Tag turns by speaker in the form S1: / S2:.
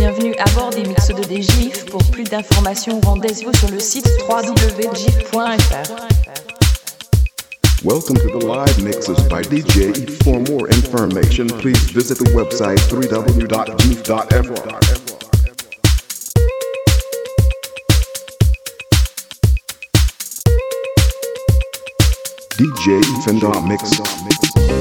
S1: Bienvenue à bord des mix de DGIF. Pour plus d'informations, rendez-vous sur le site www.gif.fr.
S2: Welcome to the live mixes by DJ For more information, please visit the website www.geef.fr. DJ Ethan Mix.